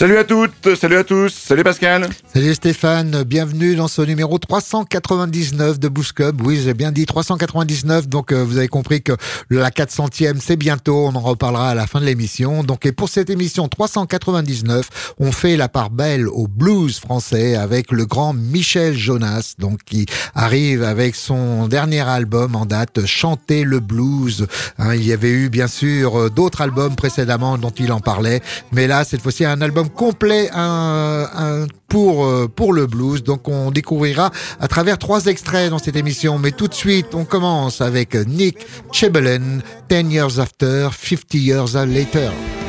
Salut à toutes, salut à tous, salut Pascal. Salut Stéphane, bienvenue dans ce numéro 399 de Boost Club. Oui, j'ai bien dit 399, donc euh, vous avez compris que la 400e c'est bientôt, on en reparlera à la fin de l'émission. Donc et pour cette émission 399, on fait la part belle au blues français avec le grand Michel Jonas, donc qui arrive avec son dernier album en date, Chanter le blues. Hein, il y avait eu bien sûr euh, d'autres albums précédemment dont il en parlait, mais là cette fois-ci un album complet un, pour, euh, pour le blues. Donc on découvrira à travers trois extraits dans cette émission. Mais tout de suite, on commence avec Nick Chebelen, 10 Years After, 50 Years Later. later, ten years after, fifty years later.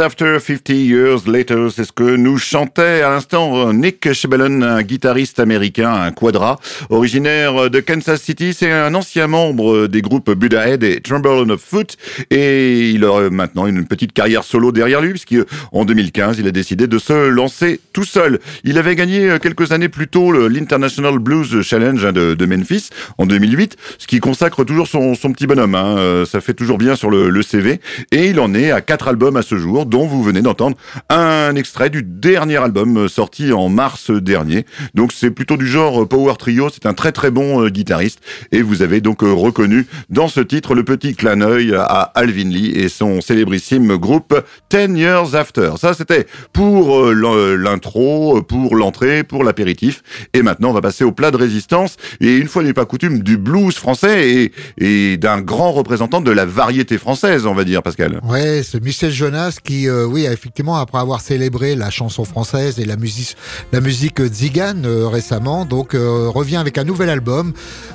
After, 50 years later, c'est ce que nous chantait à l'instant Nick Shebelen, un guitariste américain, un quadra, originaire de Kansas City. C'est un ancien membre des groupes Buddha Head et Tremble of Foot et il a maintenant une petite carrière solo derrière lui puisqu'en 2015, il a décidé de se lancer tout seul. Il avait gagné quelques années plus tôt l'International Blues Challenge hein, de, Memphis en 2008, ce qui consacre toujours son, petit bonhomme. Hein. Euh, ça fait toujours bien sur le, le CV et il en est à quatre albums à ce jour, dont vous venez d'entendre un extrait du dernier album euh, sorti en mars dernier. Donc c'est plutôt du genre euh, power trio, c'est un très très bon euh, guitariste et vous avez donc reconnu dans ce titre le petit clin d'œil à Alvin Lee et son célébrissime groupe Ten Years After. Ça c'était pour l'intro, pour l'entrée, pour l'apéritif et maintenant on va passer au plat de résistance et une fois n'est pas coutume du blues français et, d'un grand représentant de la variété française on va dire Pascal. Ouais, ce Michel Jonas qui, euh, oui, effectivement, après avoir célébré la chanson française et la musique, la musique zigane euh, récemment, donc euh, revient avec un nouvel album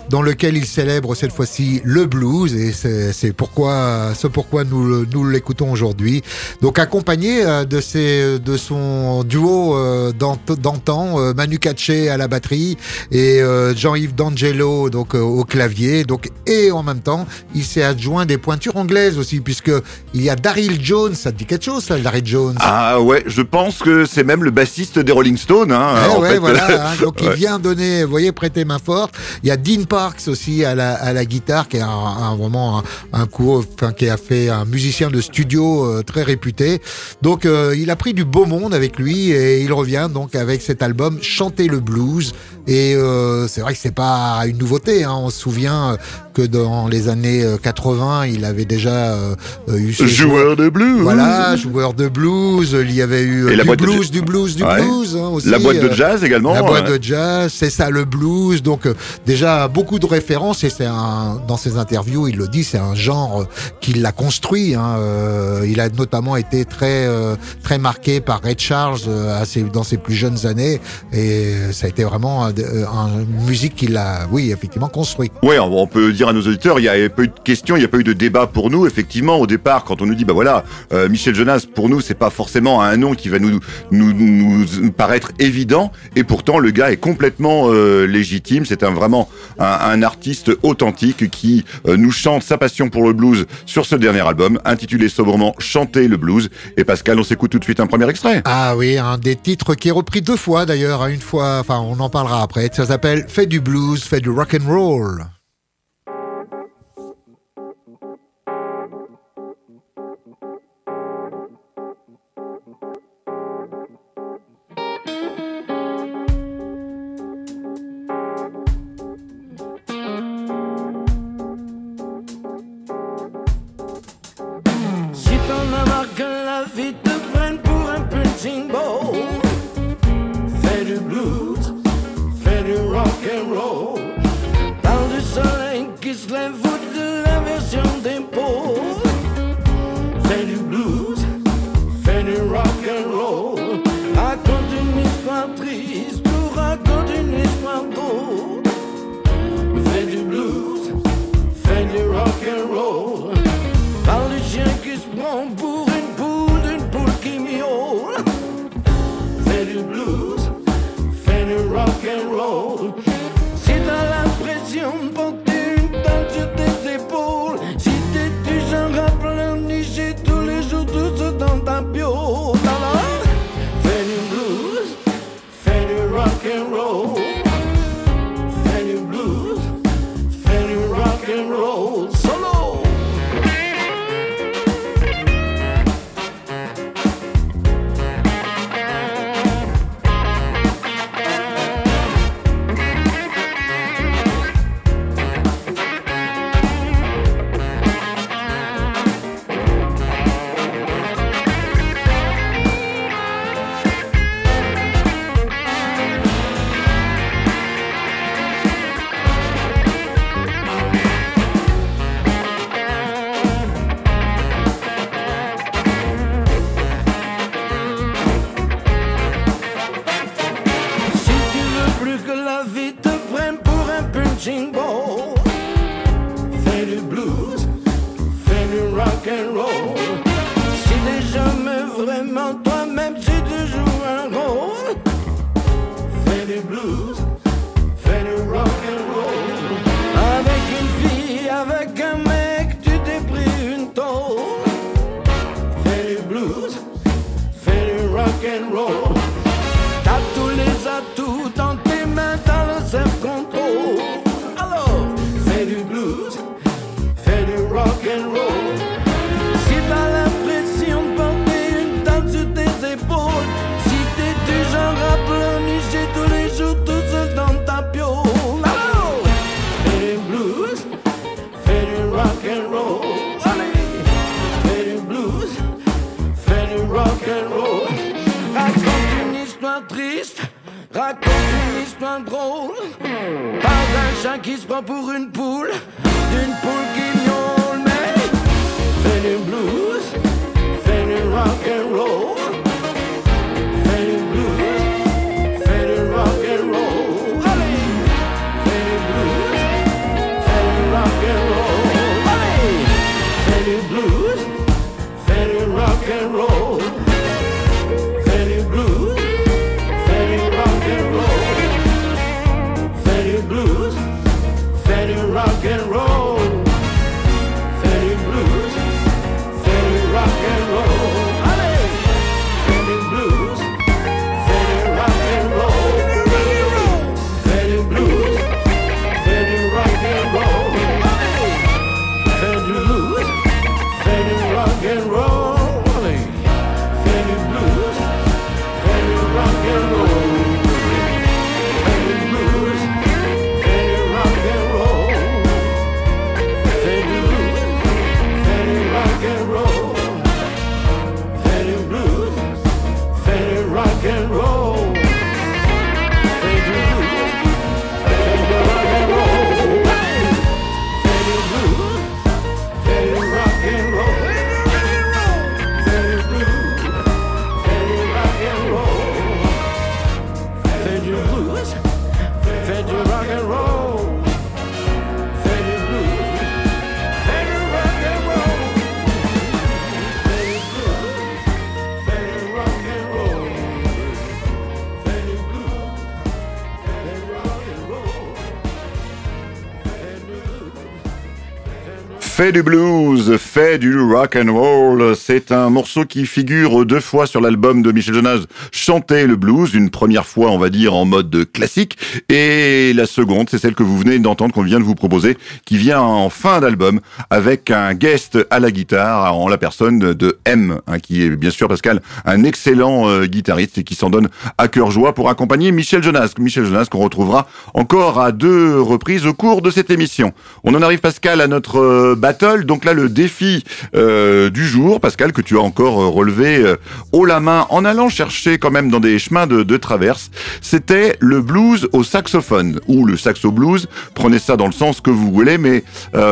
dans lequel il célèbre cette fois-ci le blues et c'est pourquoi, ce pourquoi nous, nous l'écoutons aujourd'hui. Donc accompagné de ses, de son duo d'antan, Manu Katché à la batterie et Jean-Yves D'Angelo donc au clavier, donc et en même temps il s'est adjoint des pointures anglaises aussi puisque il y a Daryl Jones ça te dit quelque chose, ça, Larry Jones Ah ouais, je pense que c'est même le bassiste des Rolling Stones. Hein, eh ouais, voilà. Hein, donc il vient donner, vous voyez, prêter main forte. Il y a Dean Parks aussi à la, à la guitare, qui est un, vraiment un, un cours, enfin, qui a fait un musicien de studio euh, très réputé. Donc euh, il a pris du beau monde avec lui et il revient donc avec cet album Chanter le blues. Et euh, c'est vrai que c'est pas une nouveauté. Hein. On se souvient que dans les années 80, il avait déjà eu ce joueur de blues. Voilà, joueur de blues. Il y avait eu du, blues, du blues, du blues, hein, aussi. La boîte de jazz également. La boîte de jazz, c'est ça le blues. Donc euh, déjà beaucoup de références et c'est un dans ses interviews, il le dit, c'est un genre qu'il a construit. Hein. Euh, il a notamment été très euh, très marqué par Ray Charles dans ses plus jeunes années et ça a été vraiment une musique qu'il a, oui, effectivement construit. Oui, on peut dire à nos auditeurs, il y a pas eu de questions, il n'y a pas eu de débat pour nous. Effectivement, au départ, quand on nous dit, bah voilà, euh, Michel Jonas, pour nous, c'est pas forcément un nom qui va nous, nous, nous paraître évident, et pourtant le gars est complètement euh, légitime. C'est un vraiment un, artiste authentique qui euh, nous chante sa passion pour le blues sur ce dernier album, intitulé sobrement Chanter le blues. Et Pascal, on s'écoute tout de suite un premier extrait. Ah oui, un des titres qui est repris deux fois d'ailleurs, une fois, enfin on en parlera après. Ça s'appelle Fait du blues, fait du rock and roll. Fait du blues, fait du rock and roll, c'est un morceau qui figure deux fois sur l'album de Michel Jonas, Chanter le blues, une première fois on va dire en mode classique, et la seconde c'est celle que vous venez d'entendre, qu'on vient de vous proposer, qui vient en fin d'album avec un guest à la guitare en la personne de M, hein, qui est bien sûr Pascal, un excellent euh, guitariste et qui s'en donne à cœur joie pour accompagner Michel Jonas, Michel Jonas qu'on retrouvera encore à deux reprises au cours de cette émission. On en arrive Pascal à notre euh, donc là, le défi euh, du jour, Pascal, que tu as encore relevé haut la main en allant chercher quand même dans des chemins de, de traverse, c'était le blues au saxophone ou le saxo blues. Prenez ça dans le sens que vous voulez, mais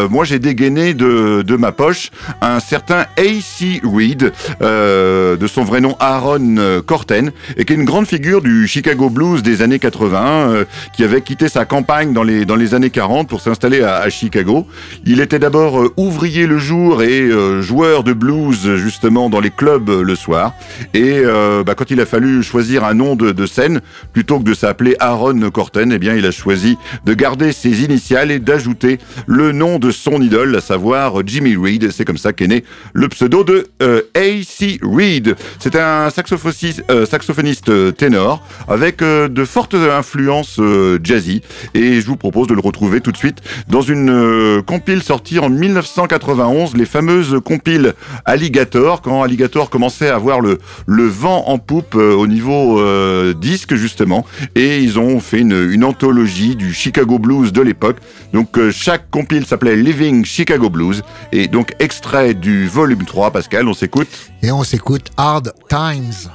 moi j'ai dégainé de, de ma poche un certain A.C. Reed, de son vrai nom Aaron Corten, et qui est une grande figure du Chicago blues des années 80, qui avait quitté sa campagne dans les, dans les années 40 pour s'installer à, Chicago. Il était d'abord ouvrier le jour et euh, joueur de blues justement dans les clubs euh, le soir. Et euh, bah, quand il a fallu choisir un nom de, scène, plutôt que de s'appeler Aaron Corten, eh bien il a choisi de garder ses initiales et d'ajouter le nom de son idole, à savoir Jimmy Reed. C'est comme ça qu'est né le pseudo de A.C. Reed. C'est un saxophoniste, saxophoniste ténor avec de fortes influences jazzy. Et je vous propose de le retrouver tout de suite dans une compile sortie en 19 1991, les fameuses compiles Alligator, quand Alligator commençait à avoir le, le vent en poupe euh, au niveau euh, disque justement, et ils ont fait une, anthologie du Chicago Blues de l'époque. Donc euh, chaque compile s'appelait Living Chicago Blues, et donc extrait du volume 3, Pascal, on s'écoute. Et on s'écoute Hard Times.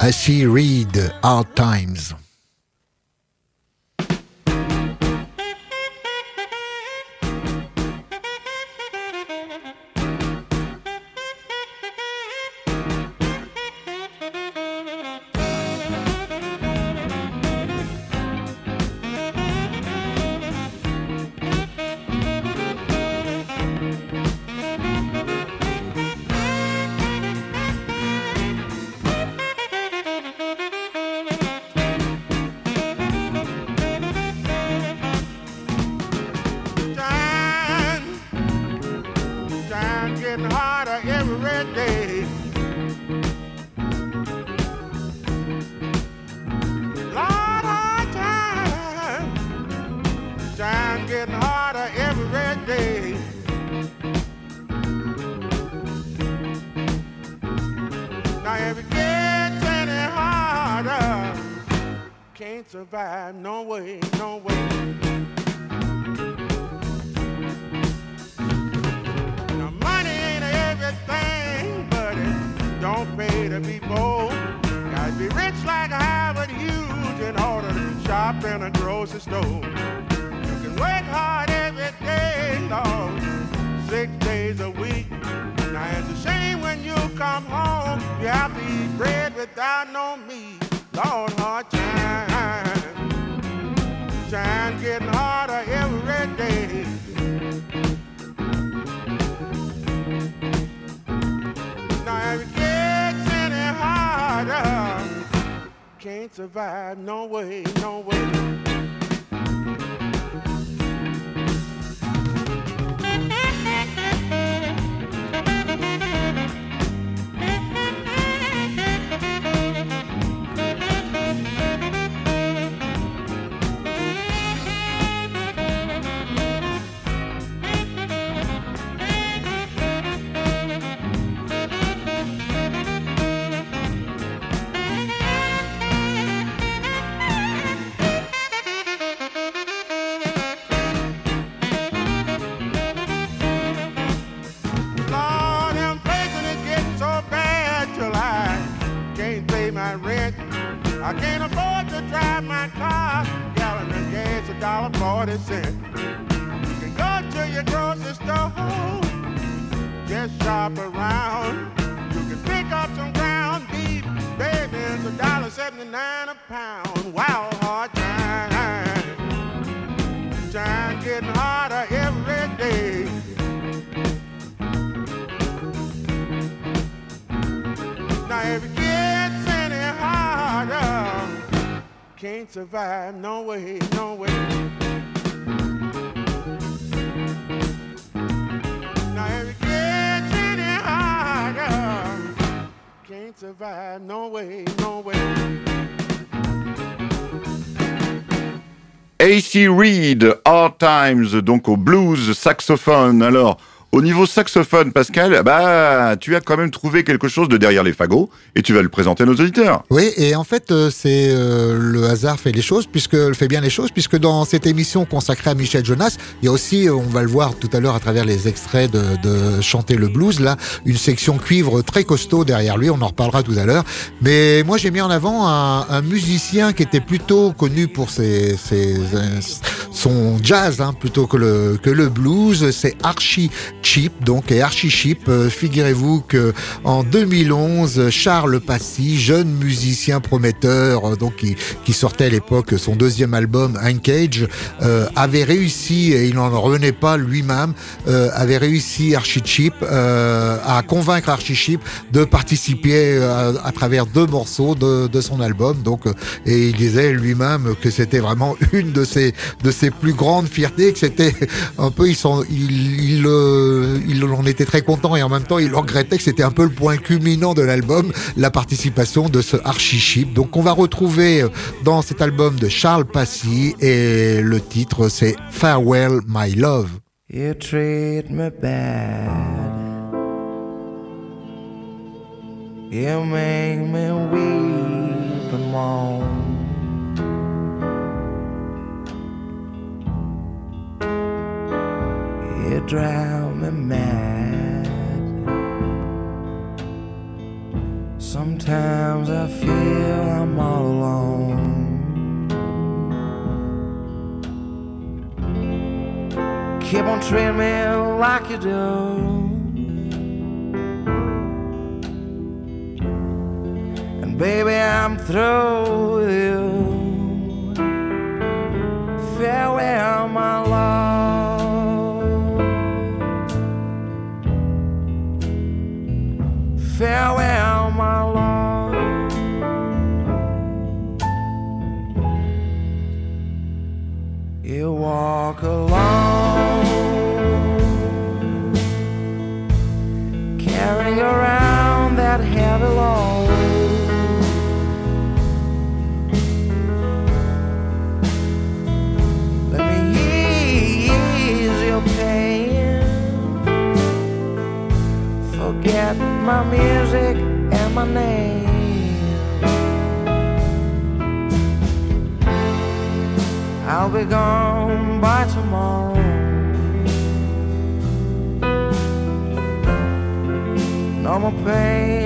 I see read Hard Times. sin. AC Reed, Hard Times, donc au blues saxophone. Alors, au niveau saxophone, Pascal, bah, tu as quand même trouvé quelque chose de derrière les fagots et tu vas le présenter à nos auditeurs. Oui, et en fait, euh, c'est euh, le hasard fait les choses, puisque fait bien les choses, puisque dans cette émission consacrée à Michel Jonas, il y a aussi, euh, on va le voir tout à l'heure à travers les extraits de, de chanter le blues, là, une section cuivre très costaud derrière lui. On en reparlera tout à l'heure. Mais moi, j'ai mis en avant un, un musicien qui était plutôt connu pour ses, ses, euh, son jazz, hein, plutôt que le que le blues. C'est Archie Chip, donc et Archie Chip. euh, Figurez-vous que en 2011, Charles Passy, jeune musicien prometteur, euh, donc qui, qui sortait à l'époque son deuxième album Uncage, euh, avait réussi et il n'en revenait pas lui-même, euh, avait réussi Archie Chip euh, à convaincre Archie Chip de participer euh, à, travers deux morceaux de, de son album. Donc et il disait lui-même que c'était vraiment une de ses de ses plus grandes fiertés, que c'était un peu ils sont il il, il en était très content et en même temps il regrettait que c'était un peu le point culminant de l'album, la participation de ce Archie Chip. Donc on va retrouver euh, dans cet album de Charles Passy et le titre c'est Farewell My Love. You treat me bad. You make me weep and. You drive Sometimes I feel I'm all alone. Keep on treating me like you do. And baby, I'm through with you. Farewell, my love. Farewell, my walk alone, carrying around that heavy load. Let me ease your pain. Forget my music and my name. Be gone by tomorrow. No more pain,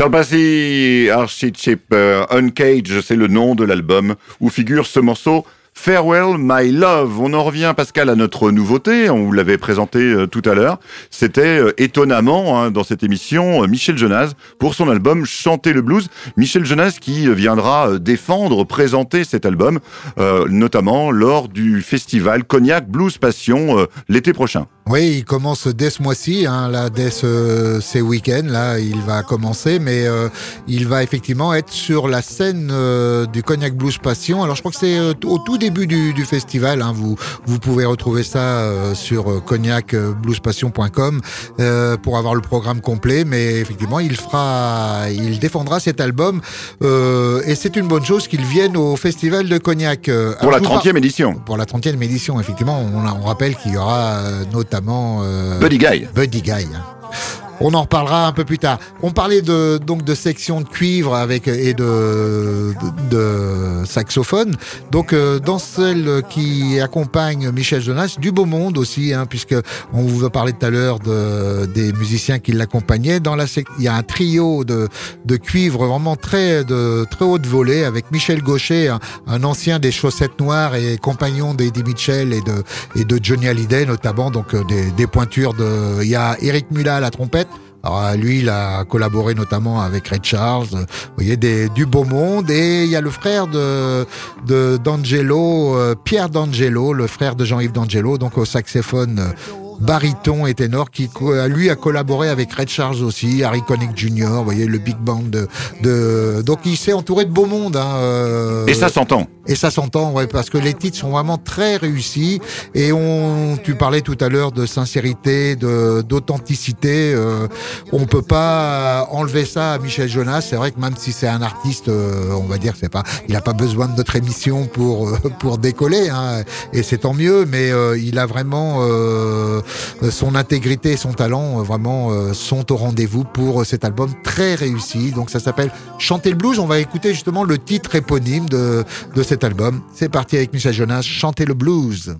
Charles Bassey, Archie-Chip, euh, Uncage, c'est le nom de l'album où figure ce morceau Farewell My Love. On en revient, Pascal, à notre nouveauté. On vous l'avait présenté euh, tout à l'heure. C'était euh, étonnamment, hein, dans cette émission, euh, Michel Jonas pour son album Chanter le blues. Michel Jonas qui viendra défendre, présenter cet album, notamment lors du festival Cognac Blues Passion l'été prochain. Oui, il commence dès ce mois-ci, hein, là, dès ce, ces week-ends, là, il va commencer, mais il va effectivement être sur la scène du Cognac Blues Passion. Alors, je crois que c'est au tout début début du, du festival. Hein. Vous, vous pouvez retrouver ça euh, sur cognacbluespassion.com euh, pour avoir le programme complet. Mais effectivement, il fera, il défendra cet album euh, et c'est une bonne chose qu'il vienne au festival de Cognac. Euh, Pour la alors, je vous 30e édition. Pour la 30e édition, effectivement, on, on rappelle qu'il y aura euh, notamment euh, Buddy Guy. Buddy Guy. On en reparlera un peu plus tard. On parlait de donc de section de cuivre avec et de de, saxophone. Donc euh, dans celle qui accompagne Michel Jonas, du beau monde aussi, hein, puisque on vous a parlé tout à l'heure de, des musiciens qui l'accompagnaient. Dans la il y a un trio de de cuivre vraiment très de très haute volée avec Michel Gaucher, un, ancien des chaussettes noires et compagnon d'Eddie Mitchell et de et de Johnny Hallyday notamment. Donc euh, des, des pointures de. Il y a Eric Mulla à la trompette. Alors euh, lui, il a collaboré notamment avec Ray Charles. euh, Vous voyez du beau monde et il y a le frère de d'Angelo, euh, Pierre D'Angelo, le frère de Jean-Yves D'Angelo, donc au saxophone. baryton et ténor qui lui a collaboré avec Red Charles aussi, Harry Connick Jr. Vous voyez le big band de, de donc il s'est entouré de beau monde. Hein, Et ça s'entend. Et ça s'entend, ouais, parce que les titres sont vraiment très réussis. Et on, tu parlais tout à l'heure de sincérité, de d'authenticité. Euh, on peut pas enlever ça à Michel Jonas. C'est vrai que même si c'est un artiste, euh, on va dire, c'est pas, il a pas besoin de notre émission pour euh, pour décoller. Hein, et c'est tant mieux. Mais euh, il a vraiment euh, son intégrité et son talent vraiment sont au rendez-vous pour cet album très réussi. Donc ça s'appelle Chanter le blues. On va écouter justement le titre éponyme de de cet album. C'est parti avec Michel Jonas, Chanter le blues.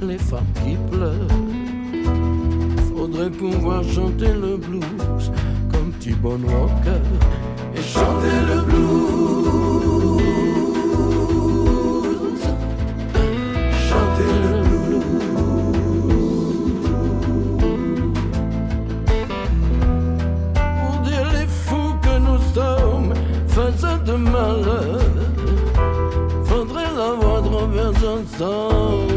Les femmes qui pleurent. Faudrait pouvoir chanter le blues comme T-Bone Walker et chanter le blues. Robert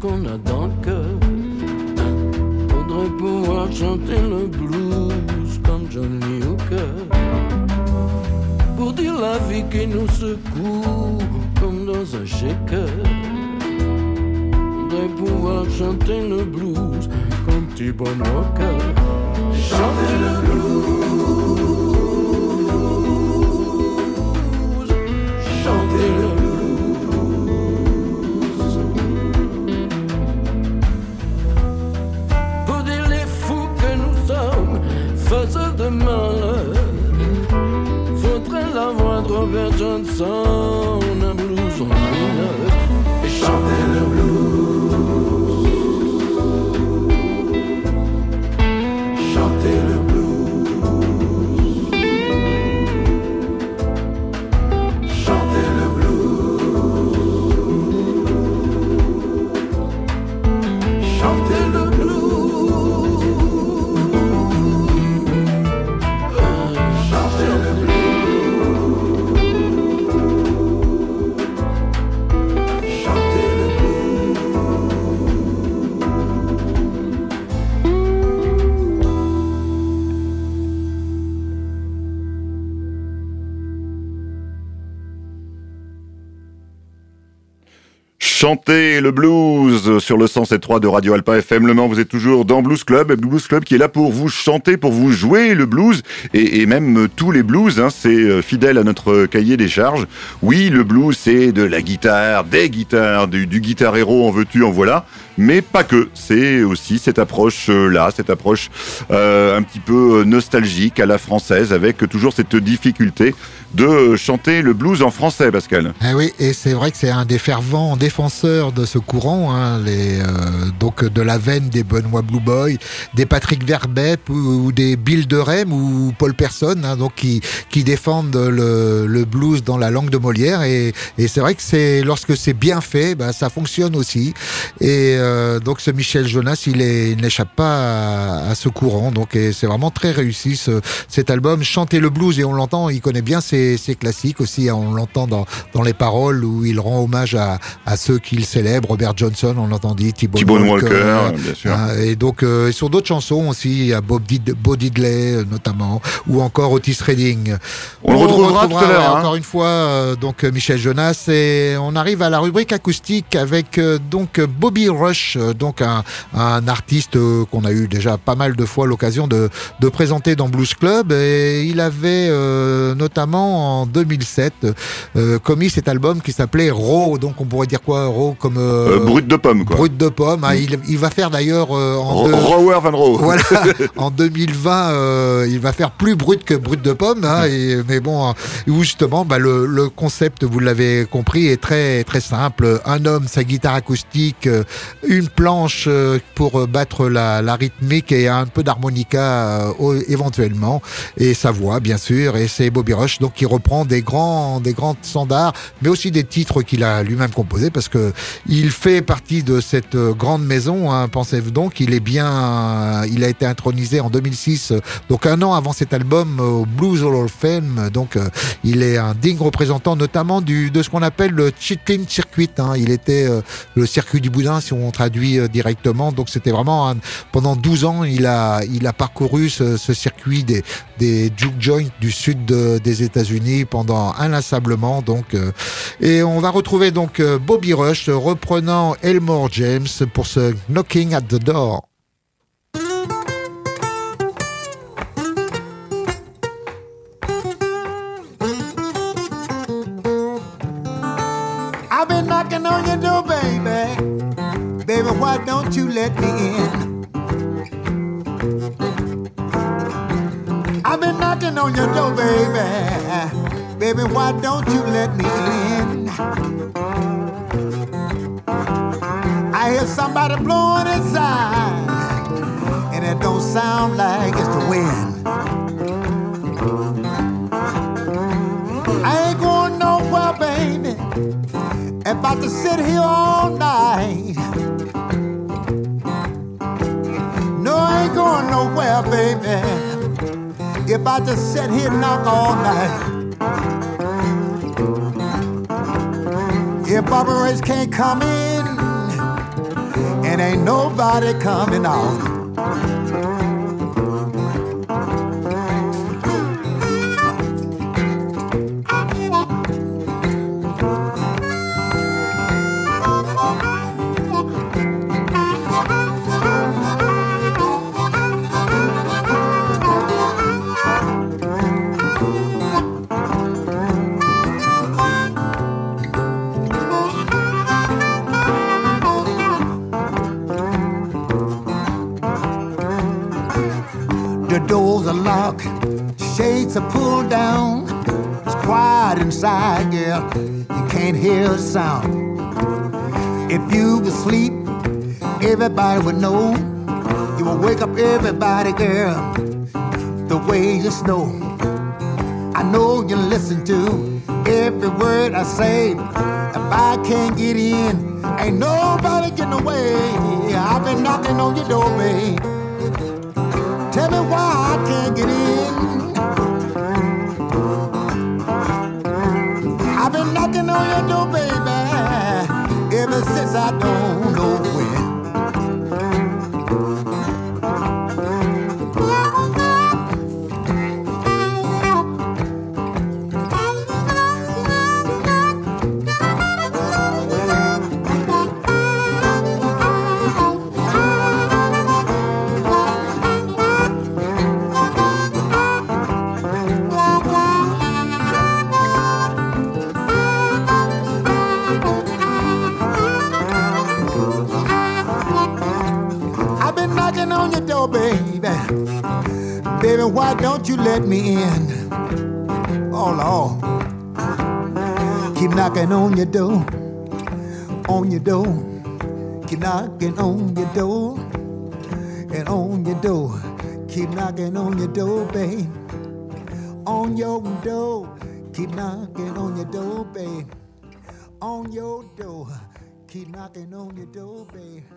qu'on a dans le cœur. Faudrait pouvoir chanter le blues comme Johnny Hooker. Pour dire la vie qui nous secoue comme dans un shaker. Faudrait pouvoir chanter le blues comme T-Bone Walker. Chanter le blues. Robert Johnson, un blues en mineur, et chanter le Chantez le blues sur le 107.3 de Radio Alpa FM Le. Vous êtes toujours dans Blues Club, Blues Club qui est là pour vous chanter, pour vous jouer le blues et, et même tous les blues. Hein, c'est euh, fidèle à notre cahier des charges. Oui, le blues, c'est de la guitare, des guitares, du, du guitar héros en veux-tu, en voilà. Mais pas que. C'est aussi cette approche-là, cette approche euh, un petit peu nostalgique à la française, avec toujours cette difficulté de chanter le blues en français, Pascal. Eh oui, et c'est vrai que c'est un des fervents défenseurs de ce courant, hein, les, euh, donc de la veine des Benoît Blue Boy, des Patrick Verbet ou, des Bill de Rem ou Paul Person, hein, donc qui, qui défendent le, le, blues dans la langue de Molière. Et, et c'est vrai que c'est lorsque c'est bien fait, bah, ça fonctionne aussi. Euh, donc ce Michel Jonas, il n'échappe pas à, à, ce courant. Donc c'est vraiment très réussi ce, cet album. Chanter le blues et on l'entend, il connaît bien ses c'est classique aussi. On l'entend dans, dans, les paroles où il rend hommage à, à ceux qu'il célèbre. Robert Johnson, on l'entendit, Thibaut Walker, Walker bien sûr. Euh, et donc euh, sur d'autres chansons aussi, à Bob Did Bo Diddley euh, notamment, ou encore Otis Redding. On, on le retrouvera, retrouvera tout à l'heure. Ouais, hein. Encore une fois, euh, donc Michel Jonas. Et on arrive à la rubrique acoustique avec euh, donc Bobby Rush, donc un, un artiste qu'on a eu déjà pas mal de fois l'occasion de, de présenter dans Blues Club. Et il avait notamment en 2007 euh, commis cet album qui s'appelait Raw. Donc on pourrait dire quoi Raw comme euh, euh, brut de pomme quoi. Brut de pomme. Hein, il, il, va faire d'ailleurs en Rower Van Raw. Voilà. en 2020, il va faire plus brut que brut de pomme. Hein, et, mais bon, justement, bah, le, le, concept, vous l'avez compris, est très très simple. Un homme, sa guitare acoustique, une planche pour battre la, la rythmique et un peu d'harmonica éventuellement et sa voix bien sûr. Et c'est Bobby Rush donc qui reprend des grands, des grands standards, mais aussi des titres qu'il a lui-même composés, parce que il fait partie de cette grande maison. Hein, Pensez-vous donc, il est bien, il a été intronisé en 2006, donc un an avant cet album au Blues Hall of Fame. Donc, il est un digne représentant, notamment du de ce qu'on appelle le Chitlin Circuit. Hein. Il était euh, le circuit du boudin, si on traduit euh, directement. Donc, c'était vraiment un, pendant 12 ans, il a, il a parcouru ce, ce circuit des, des juke joints du sud de, des États-Unis pendant inlassablement. Donc, euh, et on va retrouver donc euh, Bobby Rush reprenant Elmore James pour ce Knocking at the Door. Why don't you let me in? I've been knocking on your door, baby. Baby, why don't you let me in? I hear somebody blowing inside, and it don't sound like it's the wind. I ain't going nowhere, baby. About to sit here all night. Nowhere, baby if I just sit here and knock all night. If Race can't come in, and ain't nobody coming out. Are pulled down. It's quiet inside, girl. You can't hear a sound. If you could sleep, everybody would know. You will wake up everybody, girl, the way you snow. I know you listen to every word I say. If I can't get in, ain't nobody getting away. I've been knocking on your door, babe. Tell me why I can't get in. I let me in? Oh, Lord. Keep knocking on your door, on your door. Keep knocking on your door, and on your door. Keep knocking on your door, babe. On your door. Keep knocking on your door, babe. On your door. Keep knocking on your door, babe.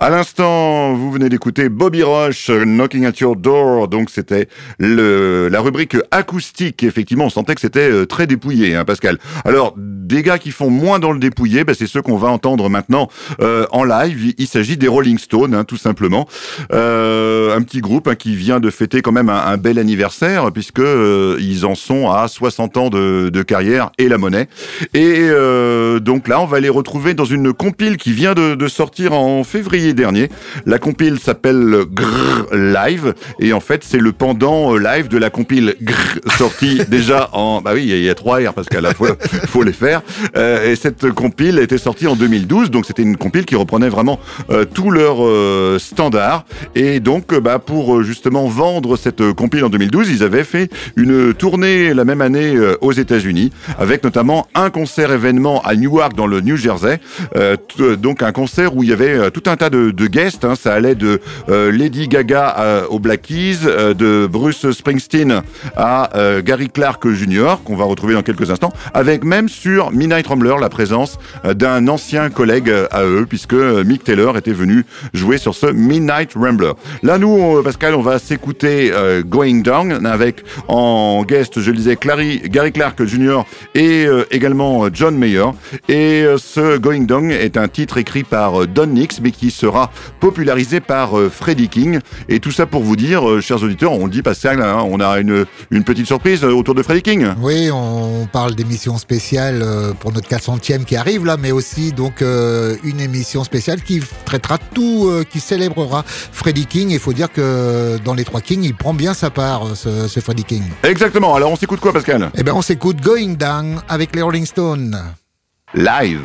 À l'instant, vous venez d'écouter Bobby Rush, Knocking at Your Door. Donc, c'était la rubrique acoustique. Effectivement, on sentait que c'était euh, très dépouillé, hein, Pascal. Alors, des gars qui font moins dans le dépouillé, bah, c'est ceux qu'on va entendre maintenant euh, en live. Il s'agit des Rolling Stones, hein, tout simplement. Euh, un petit groupe hein, qui vient de fêter quand même un, un bel anniversaire, puisque euh, ils en sont à 60 ans de, de carrière et la monnaie. Et euh, donc là, on va les retrouver dans une compile qui vient de, de sortir en février dernier. La compile s'appelle Grrr Live. Et en fait c'est le pendant euh, live de la compile Grrr sortie déjà en bah oui il y, a- trois R parce qu'à la fois faut les faire. Euh, et cette compile était sortie en 2012 donc c'était une compile qui reprenait vraiment euh, tous leurs euh, standards. Et donc bah pour justement vendre cette compile en 2012 ils avaient fait une tournée la même année aux États-Unis avec notamment un concert événement à Newark dans le New Jersey. Donc un concert où il y avait tout un tas de, de guests. hein. ça allait de euh, Lady Gaga aux Black Keys, euh, de Bruce Springsteen à euh, Gary Clark Jr. qu'on va retrouver dans quelques instants, avec même sur Midnight Rambler la présence d'un ancien collègue à eux, puisque Mick Taylor était venu jouer sur ce Midnight Rambler. Là, nous, Pascal, on va s'écouter Going Down avec en guest, je le disais, Gary Clark Jr. et également John Mayer. Et ce Going Down est un titre écrit par Don Nix, mais qui sera popularisé par euh, Freddie King. Et tout ça pour vous dire, euh, chers auditeurs, on dit Pascal, hein, on a une, une petite surprise euh, autour de Freddie King. Oui, on parle d'émission spéciale pour notre 400e qui arrive là, mais aussi donc euh, une émission spéciale qui traitera tout, euh, qui célébrera Freddie King. Il faut dire que dans les trois Kings, il prend bien sa part, ce, ce Freddie King. Exactement. Alors, on s'écoute quoi, Pascal? Eh ben, on s'écoute Going Down avec les Rolling Stones. Live.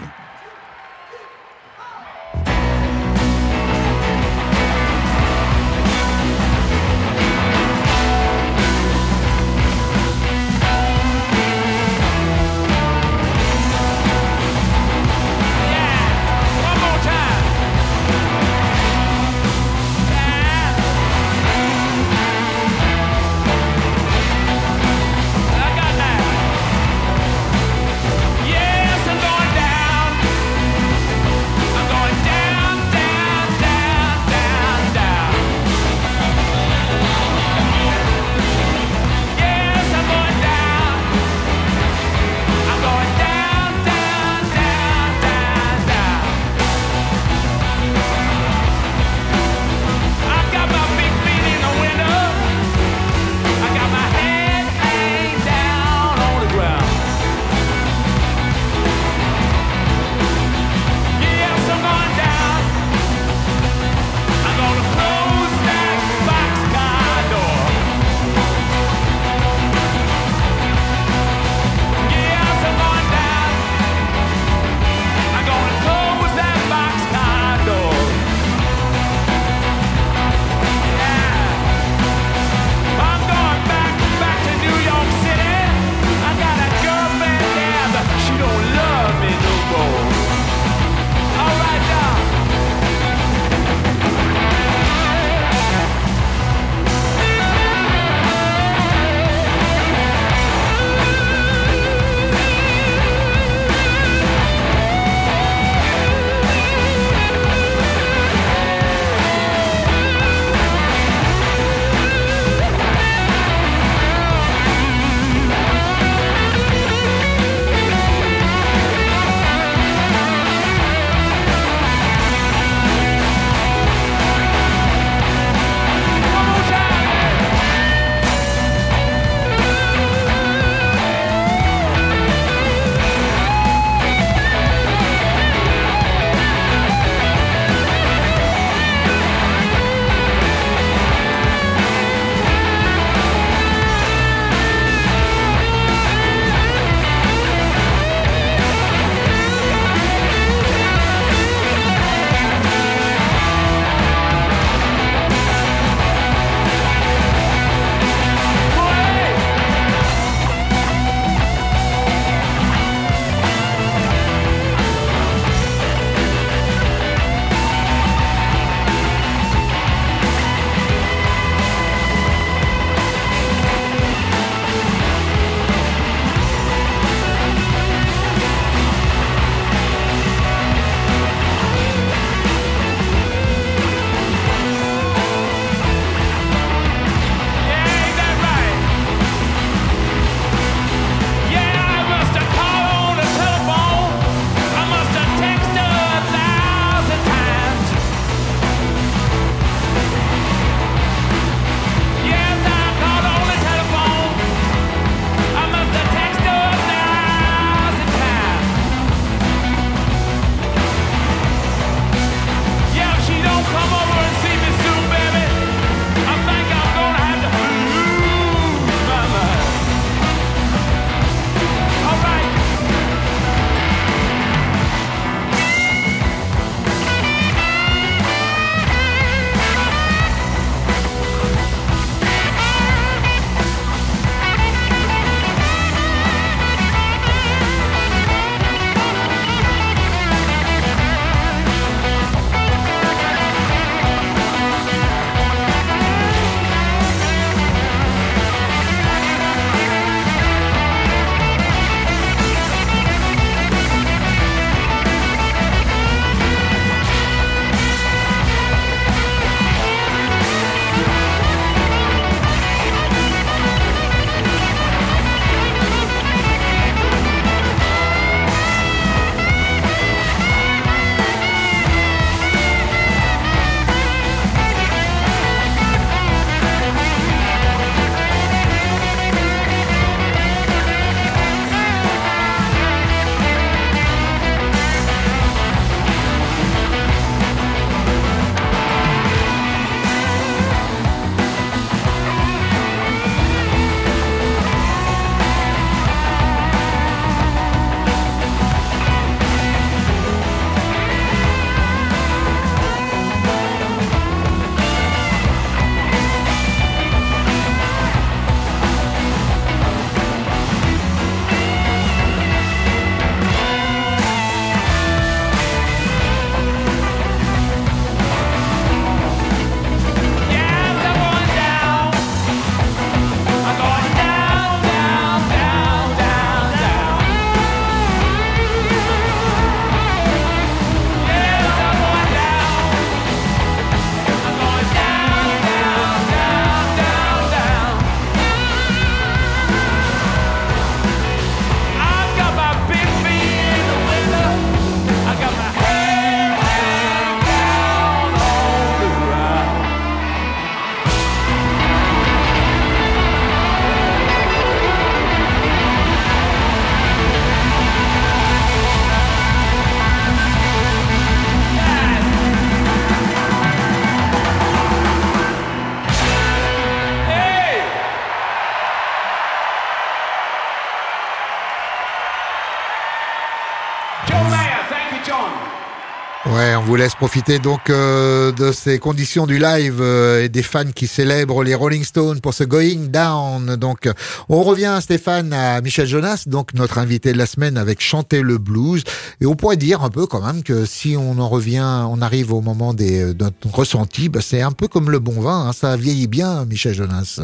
Vous laisse profiter donc euh, de ces conditions du live euh, et des fans qui célèbrent les Rolling Stones pour ce Going Down. Donc, on revient, Stéphane, à Michel Jonas, donc notre invité de la semaine avec Chanter le blues. Et on pourrait dire un peu quand même que si on en revient, on arrive au moment des, de notre ressenti, bah, c'est un peu comme le bon vin, hein, ça vieillit bien, Michel Jonas.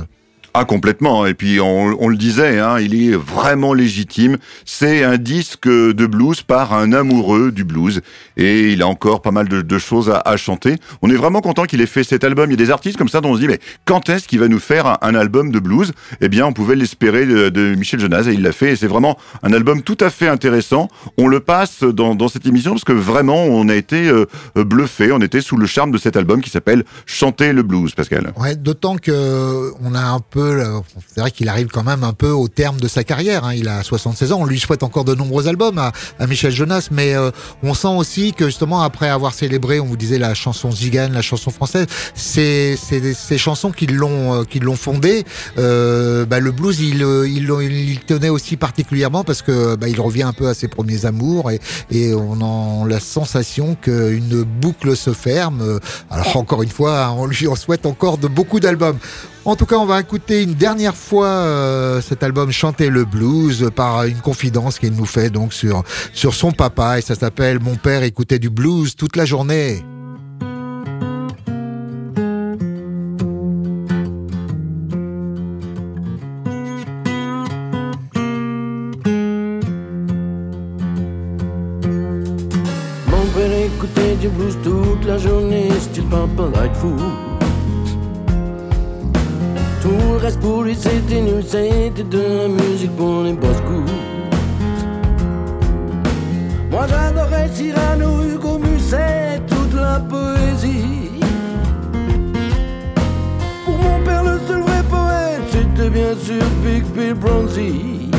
Ah complètement. Et puis on, le disait, hein, il est vraiment légitime. C'est un disque de blues par un amoureux du blues, et il a encore pas mal de, choses à, chanter. On est vraiment content qu'il ait fait cet album. Il y a des artistes comme ça dont on se dit mais quand est-ce qu'il va nous faire un, album de blues? Eh bien, on pouvait l'espérer de, Michel Jonas et il l'a fait. Et c'est vraiment un album tout à fait intéressant. On le passe dans, cette émission parce que vraiment on a été euh, bluffé. On était sous le charme de cet album qui s'appelle Chanter le blues, Pascal. Ouais, d'autant que on a un peu c'est vrai qu'il arrive quand même un peu au terme de sa carrière. Hein. Il a 76 ans. On lui souhaite encore de nombreux albums à, à Michel Jonas, mais euh, on sent aussi que justement après avoir célébré, on vous disait la chanson Zigane, la chanson française, c'est ces chansons qui l'ont euh, qui l'ont fondé. Euh, bah, le blues, il, il, il, tenait aussi particulièrement parce que bah, il revient un peu à ses premiers amours et, et on a la sensation qu'une boucle se ferme. Alors encore une fois, on lui en souhaite encore de beaucoup d'albums. En tout cas, on va écouter une dernière fois euh, cet album Chanter le blues par une confidence qu'il nous fait donc sur sur son papa et ça s'appelle Mon père écoutait du blues toute la journée. Mon père écoutait du blues toute la journée, style papa like food. Tout le reste pour lui c'était nul, c'était de la musique pour les boss Moi j'adorais Cyrano, Hugo Musset, toute la poésie. Pour mon père le seul vrai poète, c'était bien sûr Big Bill Bronzy.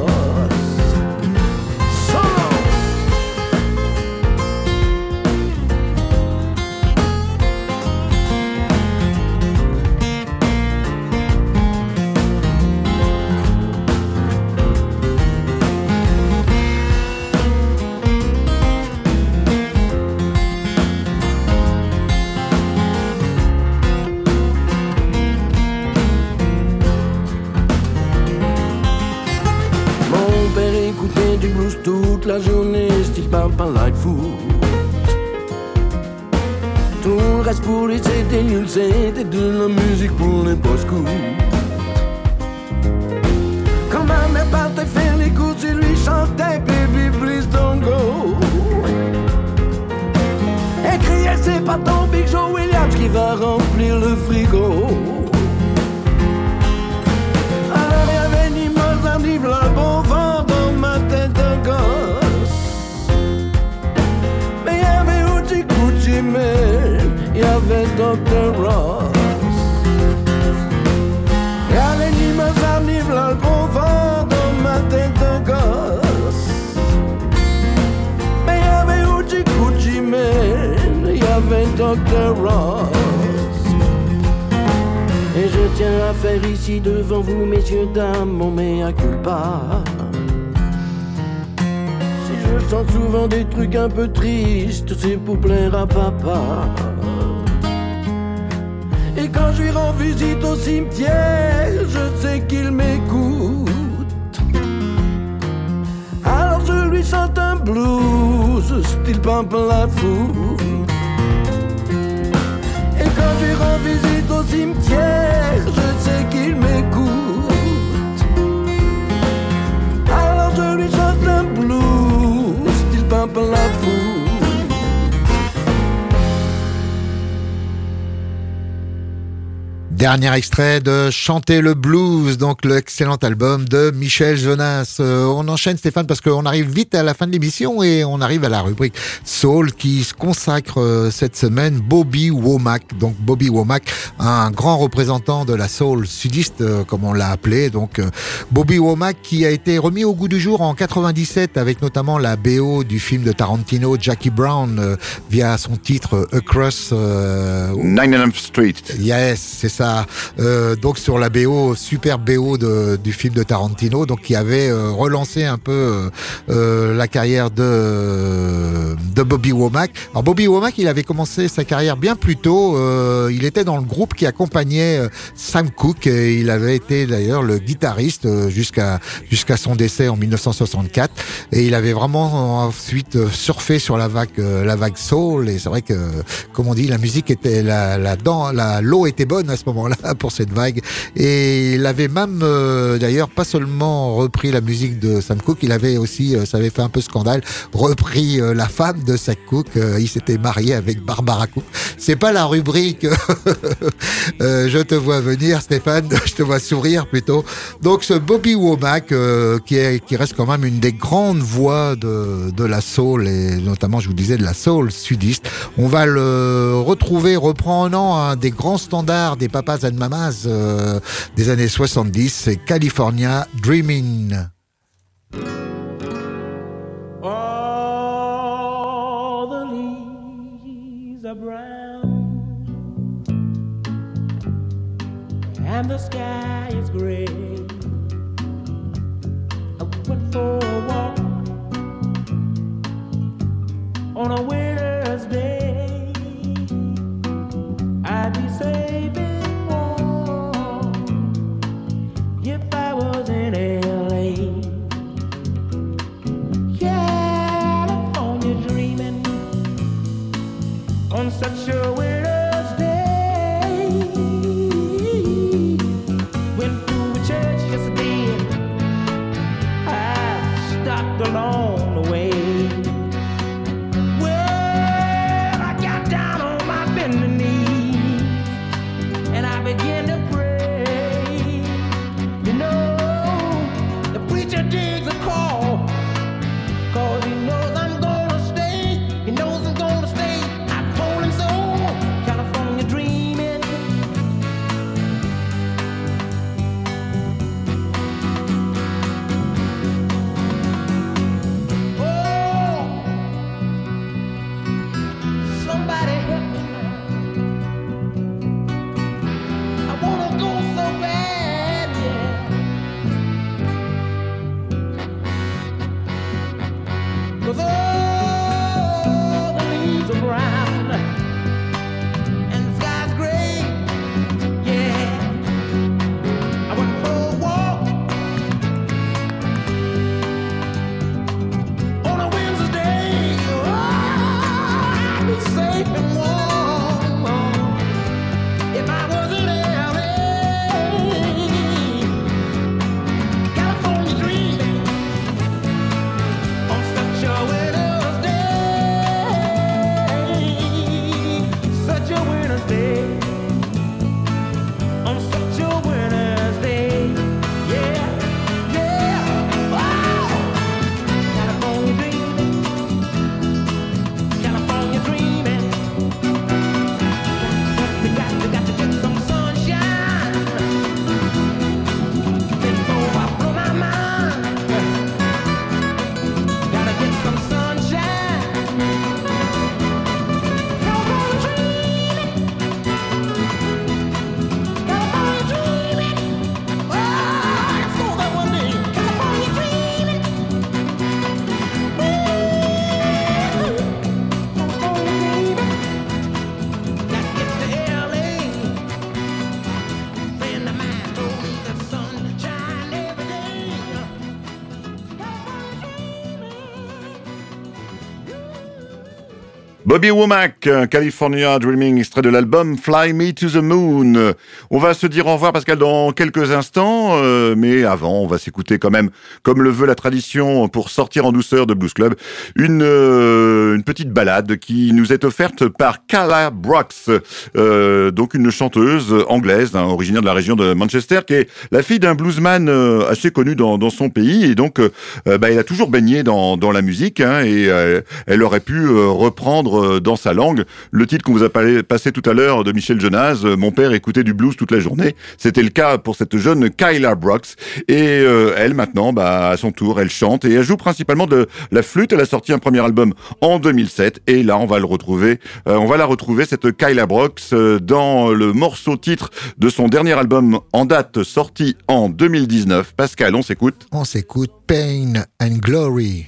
la journée, style papa like food. Tout le reste pour lui c'était nul, c'était de la musique pour les boss Quand ma mère partait faire les courses, il lui chantait Baby please don't go. Et criait c'est pas ton Big Joe Williams qui va remplir le frigo. Y avait Dr. Ross. Il y avait ni Mozart ni Vlad bon vent dans ma tête de gosse. Mais il y avait Uchi Gucci Man, il y avait Dr. Ross. Et je tiens à faire ici devant vous, messieurs, dames, mon mea culpa. Si je chante souvent des trucs un peu tristes, c'est pour plaire à papa. Et quand je lui rends visite au cimetière, je sais qu'il m'écoute. Alors je lui chante un blues, style Pampa fou. Et quand je lui rends visite au cimetière, je sais qu'il m'écoute. Alors je lui chante un blues, style la fou. Dernier extrait de Chanter le blues, donc l'excellent album de Michel Jonas. Euh, on enchaîne Stéphane parce qu'on arrive vite à la fin de l'émission et on arrive à la rubrique Soul qui se consacre euh, cette semaine Bobby Womack. Donc Bobby Womack, un grand représentant de la soul sudiste euh, comme on l'a appelé. Donc Bobby Womack qui a été remis au goût du jour en 97 avec notamment la BO du film de Tarantino Jackie Brown via son titre Across 99th Street. Yes, c'est ça euh, donc sur la BO, super BO de, du film de Tarantino, donc qui avait euh, relancé un peu euh, la carrière de, de Bobby Womack. Alors Bobby Womack, il avait commencé sa carrière bien plus tôt. il était dans le groupe qui accompagnait Sam Cooke. Et il avait été d'ailleurs le guitariste jusqu'à jusqu'à son décès en 1964. Et il avait vraiment ensuite surfé sur la vague la vague soul. Et c'est vrai que, comme on dit, la musique était la la la l'eau était bonne à ce moment pour cette vague. Et il avait même, euh, d'ailleurs, pas seulement repris la musique de Sam Cooke, il avait aussi, euh, ça avait fait un peu scandale, repris euh, la femme de Sam Cooke. il s'était marié avec Barbara Cook. C'est pas la rubrique Je te vois venir, Stéphane, je te vois sourire plutôt. Donc ce Bobby Womack, qui, est, qui reste quand même une des grandes voix de, de la soul, et notamment, je vous disais, de la soul sudiste. On va le retrouver reprenant un des grands standards des papas and Mamas euh, des années 70, c'est California Dreaming. The leaves are brown and the sky is gray. I went for a walk on a winter's such a Bobby Womack, California Dreaming, extrait de l'album Fly Me to the Moon. On va se dire au revoir Pascal dans quelques instants, euh, mais avant on va s'écouter quand même, comme le veut la tradition pour sortir en douceur de Blues Club, une, euh, petite balade qui nous est offerte par Kala Brooks, euh, donc une chanteuse anglaise, hein, originaire de la région de Manchester, qui est la fille d'un bluesman assez connu dans, son pays, et donc bah, elle a toujours baigné dans, la musique, hein, et elle aurait pu reprendre dans sa langue. Le titre qu'on vous a passé tout à l'heure de Michel Jonas, euh, Mon père écoutait du blues toute la journée. C'était le cas pour cette jeune Kyla Brooks. Et euh, elle, maintenant, bah, à son tour, elle chante et elle joue principalement de la flûte. Elle a sorti un premier album en 2007. Et là, on va le retrouver. on va la retrouver, cette Kyla Brooks, dans le morceau titre de son dernier album en date sorti en 2019. Pascal, on s'écoute. On s'écoute Pain and Glory.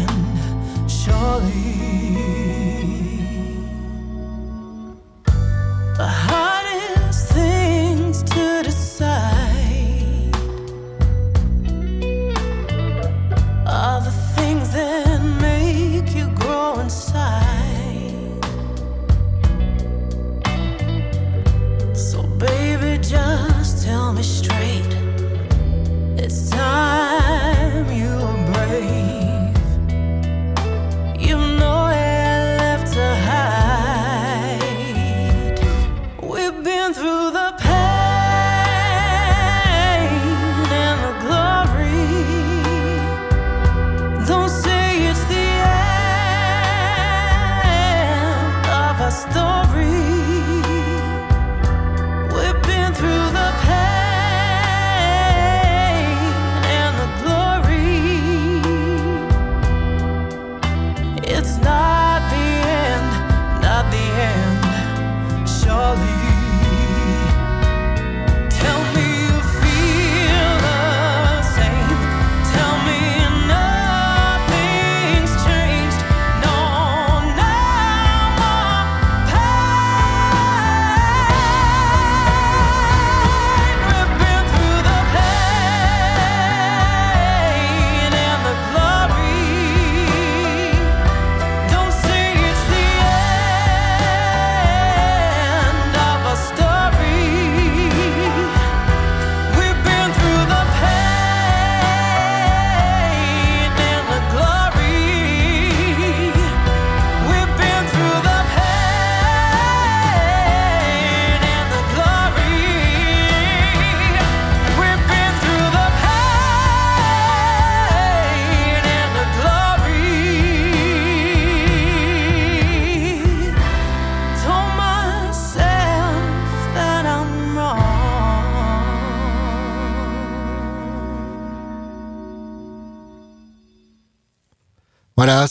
Voilà,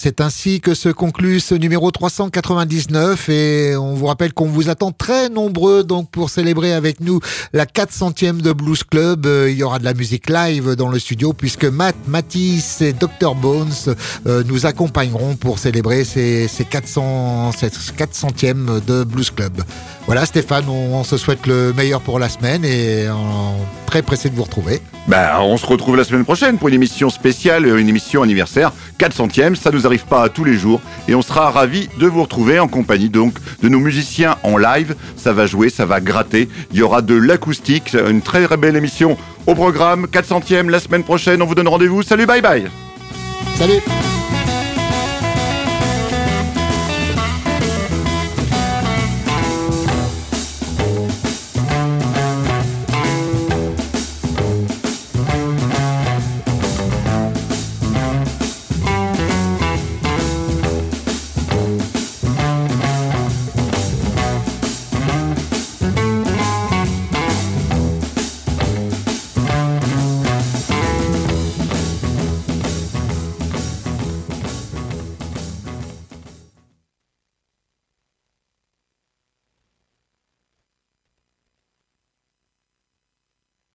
c'est ainsi que se conclut ce numéro 399 et on vous rappelle qu'on vous attend très nombreux donc pour célébrer avec nous la 400e de Blues Club. Euh, il y aura de la musique live dans le studio puisque Matt, Matisse et Dr Bones euh, nous accompagneront pour célébrer ces, ces 400, cette 400e de Blues Club. Voilà Stéphane, on, se souhaite le meilleur pour la semaine et en très pressé de vous retrouver. Ben, on se retrouve la semaine prochaine pour une émission spéciale, une émission anniversaire 400e ça nous arrive pas tous les jours et on sera ravis de vous retrouver en compagnie donc de nos musiciens en live. Ça va jouer, ça va gratter. Il y aura de l'acoustique, une très, très belle émission au programme 400e la semaine prochaine. On vous donne rendez-vous. Salut, bye bye. Salut.